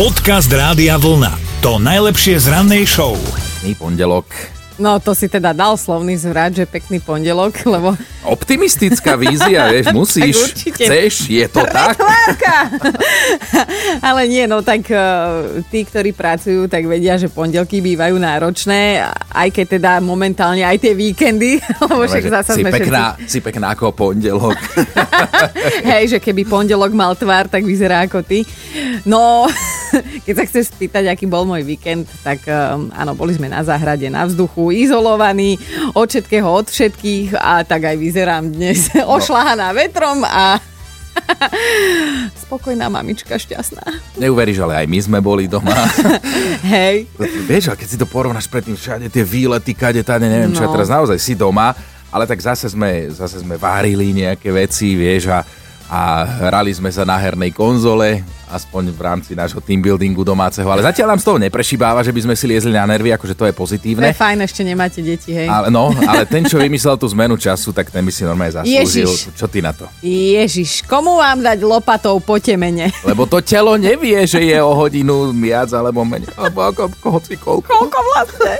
Podcast Rádia Vlna. To najlepšie z rannej show. Pekný pondelok. No to si teda dal slovný zvrat, že pekný pondelok, lebo... Optimistická vízia, vieš, musíš, chceš, je to tak. Ale nie, no tak uh, tí, ktorí pracujú, tak vedia, že pondelky bývajú náročné, aj keď teda momentálne aj tie víkendy, lebo však zasa si, sme pekná, si pekná ako pondelok. všetci... Hej, že keby pondelok mal tvár, tak vyzerá ako ty. No, keď sa chceš spýtať, aký bol môj víkend, tak um, áno, boli sme na záhrade, na vzduchu, izolovaní od všetkého, od všetkých a tak aj vyzerám dnes ošlahaná vetrom a spokojná mamička, šťastná. Neuveríš, ale aj my sme boli doma. Hej, vieš, ale keď si to porovnáš predtým všade tie výlety, kade, tade, neviem čo, No. teraz naozaj si doma, ale tak zase sme, zase sme varili nejaké veci, vieš, a, a hrali sme sa na hernej konzole, aspoň v rámci nášho teambuildingu domáceho, ale zatiaľ nám z toho neprešibáva, že by sme si liezli na nervy, akože to je to pozitívne. je fajn, ešte nemáte deti, hej. Ale, no, ale ten, čo vymyslel tú zmenu času, tak ten by si normálne zaslúžil. Ježiš. Čo ty na to? Ježiš, komu mám dať lopatou po temene? Lebo to telo nevie, že je o hodinu viac alebo menej. Alebo ako, hoci koľko. Koľko vlastne?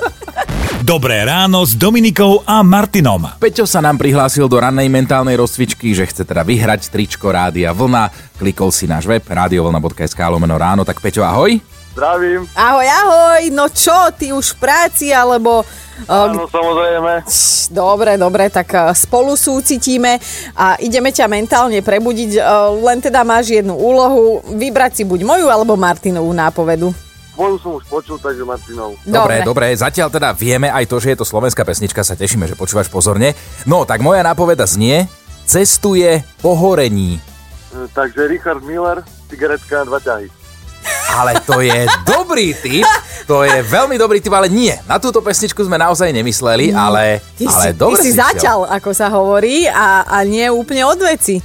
Dobré ráno s Dominikou a Martinom. Peťo sa nám prihlásil do rannej mentálnej rozcvičky, že chce teda vyhrať tričko Rádia Vlna. Klikol si náš web radiovlna.sk lomeno ráno. Tak Peťo, ahoj. Zdravím. Ahoj, ahoj, no čo, ty už v práci, alebo... Uh, Áno, samozrejme. dobre, dobre, tak uh, spolu súcitíme a ideme ťa mentálne prebudiť. Uh, len teda máš jednu úlohu, vybrať si buď moju alebo Martinovú nápovedu. Moju som už počul, takže Martinov. Dobre, dobre, zatiaľ teda vieme aj to, že je to slovenská pesnička, sa tešíme, že počúvaš pozorne. No, tak moja nápoveda znie, cestuje po horení. E, Takže Richard Miller, cigaretka na dva ťahy. Ale to je dobrý tip, to je veľmi dobrý tip, ale nie. Na túto pesničku sme naozaj nemysleli, ale, Ty ale si, dobre ty si začal, ako sa hovorí, a, a nie úplne od veci.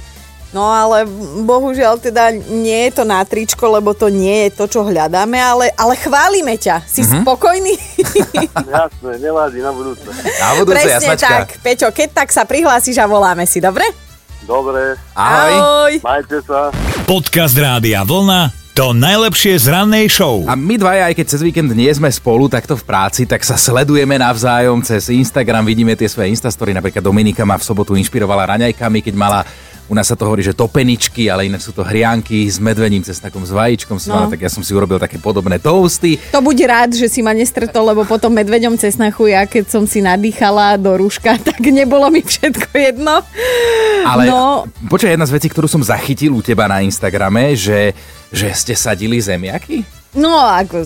No ale bohužiaľ teda nie je to na tričko, lebo to nie je to, čo hľadáme, ale, ale chválime ťa. Si Mhm. spokojný? Jasné, nevadí, na budúce. Na budúce, Presne jasnačka. tak. Peťo, keď tak sa prihlásiš a voláme si, dobre? Dobre, Ahoj. Ahoj. majte sa. Podcast Rádia Vlna. To najlepšie z rannej show. A my dvaja, aj keď cez víkend nie sme spolu, takto v práci, tak sa sledujeme navzájom cez Instagram, vidíme tie svoje Instastory, napríklad Dominika ma v sobotu inšpirovala raňajkami, keď mala u nás sa to hovorí, že topeničky, ale inak sú to hrianky s medvením cez takom s vajíčkom, no. No. tak ja som si urobil také podobné toasty. To buď rád, že si ma nestretol, lebo potom medveďom cesnachu ja, keď som si nadýchala do rúška, tak nebolo mi všetko jedno. Ale No, počkaj, jedna z vecí, ktorú som zachytil u teba na Instagrame, že, že ste sadili zemiaky? no ako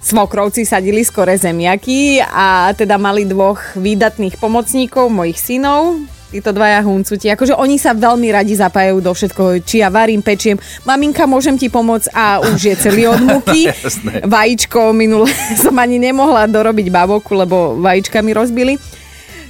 svokrovci sadili skore zemiaky a teda mali dvoch výdatných pomocníkov, mojich synov, títo dvaja huncuti. Akože oni sa veľmi radi zapájajú do všetkoho, či ja varím, pečiem. Maminka, môžem ti pomôcť a už je celý od múky. Vajíčko minule som ani nemohla dorobiť baboku, lebo vajíčka mi rozbili.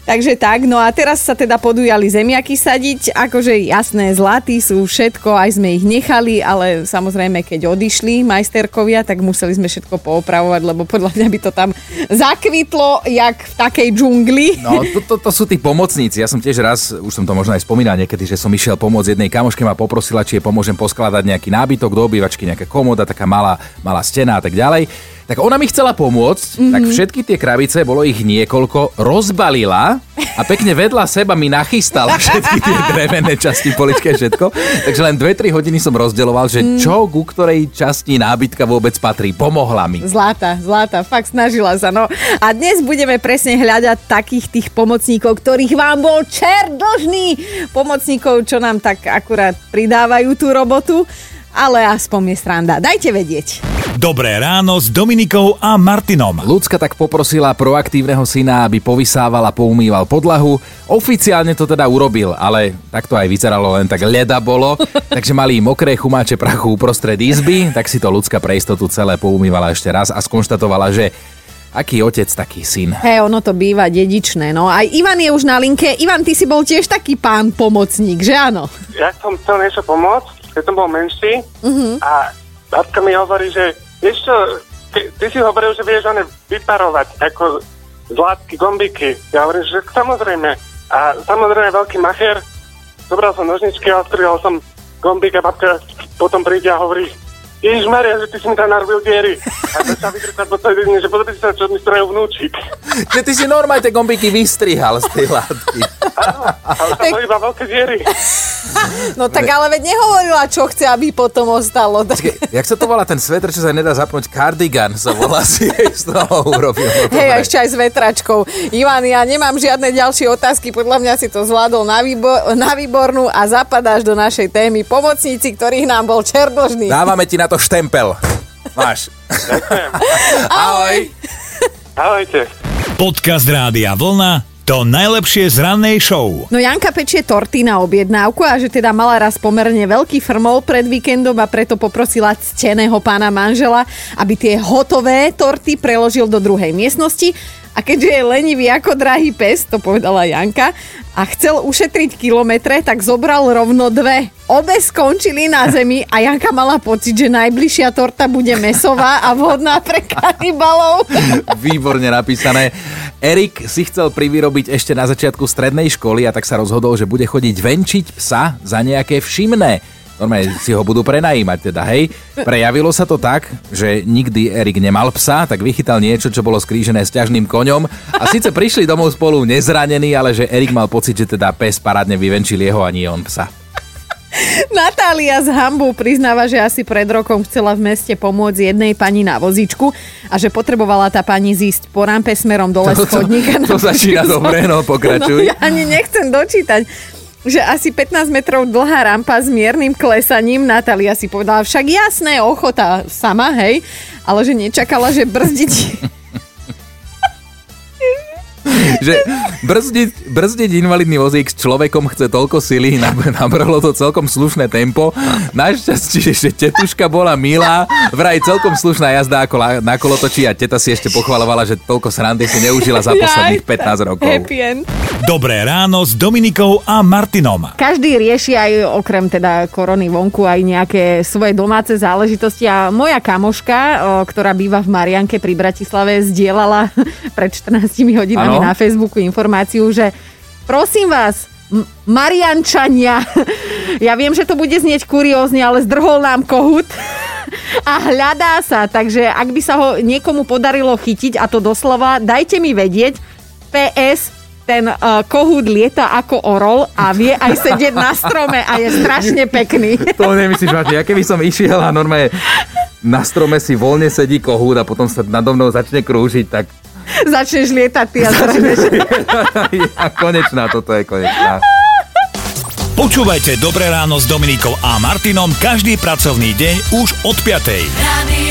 Takže tak, no a teraz sa teda podujali zemiaky sadiť, akože jasné, zlatí sú všetko, aj sme ich nechali, ale samozrejme, keď odišli majsterkovia, tak museli sme všetko poopravovať, lebo podľa mňa by to tam zakvitlo, jak v takej džungli. No, to, to, to sú tí pomocníci. Ja som tiež raz, už som to možno aj spomínal niekedy, že som išiel pomôcť jednej kamoške, ma poprosila, či jej pomôžem poskladať nejaký nábytok do obývačky, nejaká komoda, taká malá, malá stena a tak ďalej. Tak ona mi chcela pomôcť, mm-hmm. tak všetky tie krabice, bolo ich niekoľko, rozbalila a pekne vedľa seba mi nachystala všetky tie drevené časti, poličky a všetko. Takže len 2-3 hodiny som rozdeloval, že čo ku ktorej časti nábytka vôbec patrí. Pomohla mi. Zlata, zlata, fakt snažila sa, no. A dnes budeme presne hľadať takých tých pomocníkov, ktorých vám bol čer dlžný. Pomocníkov, čo nám tak akurát pridávajú tú robotu, ale aspoň je sranda. Dajte vedieť. Dobré ráno s Dominikou a Martinom. Ľudská tak poprosila proaktívneho syna, aby povysával a poumýval podlahu. Oficiálne to teda urobil, ale tak to aj vyzeralo, len tak leda bolo. Takže mali mokré chumáče prachu uprostred izby, tak si to ľudská pre istotu celé poumývala ešte raz a skonštatovala, že aký otec, taký syn. Hej, ono to býva dedičné, no. Aj Ivan je už na linke. Ivan, ty si bol tiež taký pán pomocník, že áno? ja som chcel niečo pomôcť, keď som bol menší a babka mi hovorí, že vieš čo, ty, ty si hovoril, že vieš one vyparovať ako zlátky, gombiky. Ja hovorím, že samozrejme. A samozrejme veľký macher, zobral som nožničky a odstrihal som gombík a babka potom príde a hovorí, Ježiš Maria, že ty si mi tam narobil diery. A to sa vykrúcať po celý deň, že pozri sa, čo mi strojú vnúčik. Že ty si normálne tie gombiky vystrihal z tej látky. Áno, ale tam boli iba veľké diery. No tak ale veď nehovorila, čo chce, aby potom ostalo. Tak... Jak sa to volá ten svetr, čo sa nedá zapnúť? Cardigan sa volá si z toho urobil. Hej, ešte aj s vetračkou. Ivan, ja nemám žiadne ďalšie otázky, podľa mňa si to zvládol na, výbo- na výbornú a zapadáš do našej témy pomocníci, ktorých nám bol čerdlžný. Dávame ti na to štempel. Máš. Ahoj. Ahojte. Podcast Rádia Vlna to najlepšie z rannej show. No Janka pečie torty na objednávku a že teda mala raz pomerne veľký frmol pred víkendom a preto poprosila cteného pána manžela, aby tie hotové torty preložil do druhej miestnosti. A keďže je lenivý ako drahý pes, to povedala Janka, a chcel ušetriť kilometre, tak zobral rovno dve. Obe skončili na zemi a Janka mala pocit, že najbližšia torta bude mesová a vhodná pre kanibalov. Výborne napísané. Erik si chcel privyrobiť ešte na začiatku strednej školy a tak sa rozhodol, že bude chodiť venčiť psa za nejaké všimné. Normálne si ho budú prenajímať teda, hej. Prejavilo sa to tak, že nikdy Erik nemal psa, tak vychytal niečo, čo bolo skrížené s ťažným koňom a síce prišli domov spolu nezranení, ale že Erik mal pocit, že teda pes parádne vyvenčil jeho a nie on psa. Natália z Hambu priznáva, že asi pred rokom chcela v meste pomôcť jednej pani na vozičku a že potrebovala tá pani zísť po rampe smerom dole z chodníka. na to začína dobre, no pokračuj. No, ja ani nechcem dočítať že asi 15 metrov dlhá rampa s miernym klesaním. Natália si povedala, však jasné, ochota sama, hej, ale že nečakala, že brzdiť že brzdiť, brzdiť invalidný vozík s človekom chce toľko sily, nab- nabralo to celkom slušné tempo. Našťastie, že tetuška bola milá, vraj celkom slušná jazda ako na kolotočí a teta si ešte pochvalovala, že toľko srandy si neužila za posledných 15 rokov. Happy end. Dobré ráno s Dominikou a Martinom. Každý rieši aj okrem teda korony vonku aj nejaké svoje domáce záležitosti a moja kamoška, ktorá býva v Marianke pri Bratislave, zdieľala pred 14 hodinami Áno. na Facebooku informáciu, že prosím vás, Mariančania, ja viem, že to bude znieť kuriózne, ale zdrhol nám kohút a hľadá sa, takže ak by sa ho niekomu podarilo chytiť, a to doslova, dajte mi vedieť, PS, ten uh, kohút lieta ako orol a vie aj sedieť na strome a je strašne pekný. To nemyslíš, Martin, ja keby som išiel a normálne na strome si voľne sedí kohút a potom sa nado mnou začne krúžiť, tak Začneš lietať ty a zrejmeš. a konečná, toto je konečná. Počúvajte Dobré ráno s Dominikou a Martinom každý pracovný deň už od 5. Radio